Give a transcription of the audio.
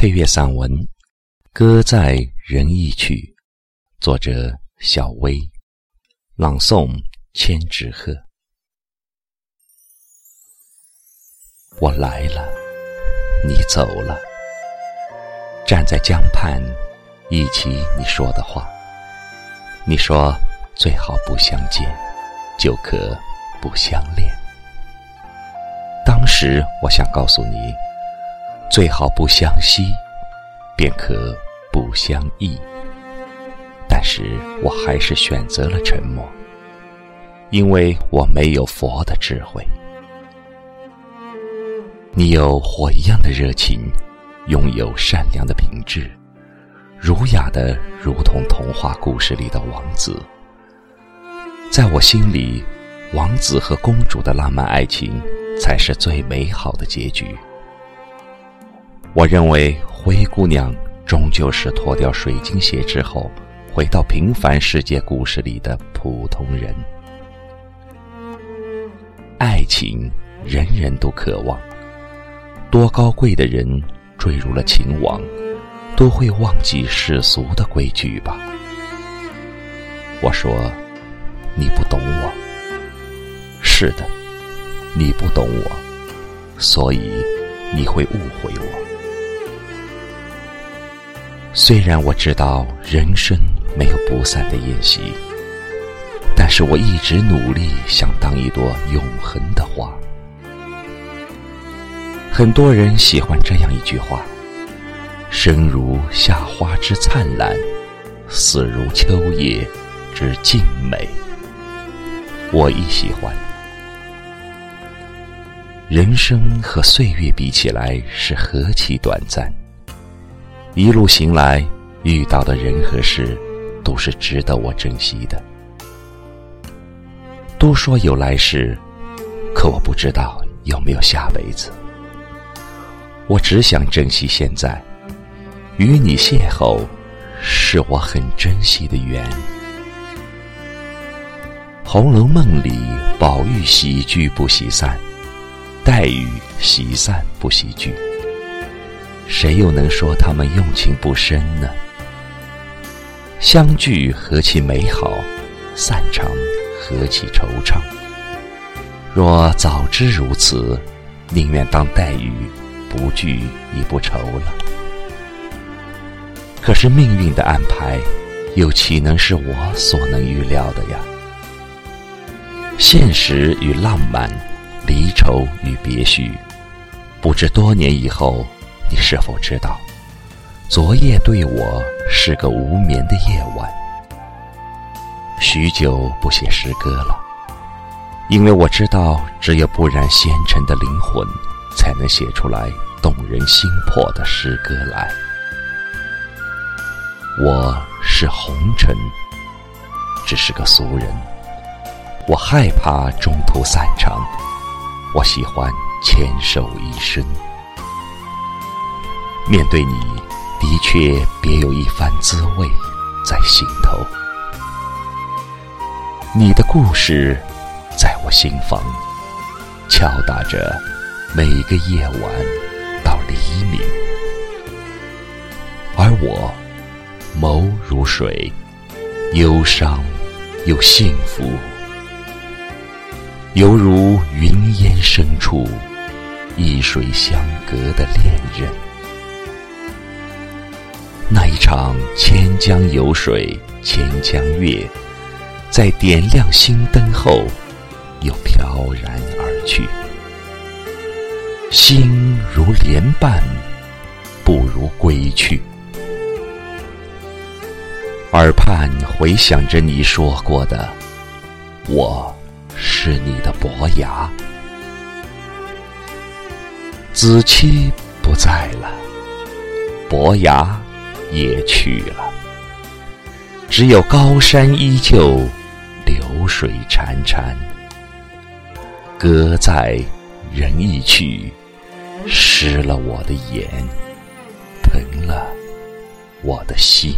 配乐散文《歌在人意去》，作者小薇，朗诵千纸鹤。我来了，你走了，站在江畔，忆起你说的话。你说最好不相见，就可不相恋。当时我想告诉你，最好不相惜，便可不相忆。但是我还是选择了沉默，因为我没有佛的智慧。你有火一样的热情，拥有善良的品质，儒雅的如同童话故事里的王子。在我心里，王子和公主的浪漫爱情才是最美好的结局。我认为灰姑娘终究是脱掉水晶鞋之后，回到平凡世界故事里的普通人。爱情，人人都渴望。多高贵的人坠入了情网，都会忘记世俗的规矩吧？我说，你不懂我。是的，你不懂我，所以你会误会我。虽然我知道人生没有不散的宴席，但是我一直努力想当一朵永恒的花。很多人喜欢这样一句话：“生如夏花之灿烂，死如秋叶之静美。”我亦喜欢。人生和岁月比起来，是何其短暂！一路行来，遇到的人和事，都是值得我珍惜的。都说有来世，可我不知道有没有下辈子。我只想珍惜现在，与你邂逅，是我很珍惜的缘。《红楼梦》里，宝玉喜聚不喜散，黛玉喜散不喜聚，谁又能说他们用情不深呢？相聚何其美好，散场何其惆怅。若早知如此，宁愿当黛玉。不聚亦不愁了。可是命运的安排，又岂能是我所能预料的呀？现实与浪漫，离愁与别绪，不知多年以后，你是否知道？昨夜对我是个无眠的夜晚。许久不写诗歌了，因为我知道，只有不染纤尘的灵魂。才能写出来动人心魄的诗歌来。我是红尘，只是个俗人。我害怕中途散场，我喜欢牵手一生。面对你，的确别有一番滋味在心头。你的故事，在我心房敲打着。每个夜晚到黎明，而我眸如水，忧伤又幸福，犹如云烟深处一水相隔的恋人。那一场千江有水千江月，在点亮星灯后，又飘然而去。心如莲瓣，不如归去。耳畔回响着你说过的：“我是你的伯牙。”子期不在了，伯牙也去了，只有高山依旧，流水潺潺。歌在人意去。湿了我的眼，疼了我的心。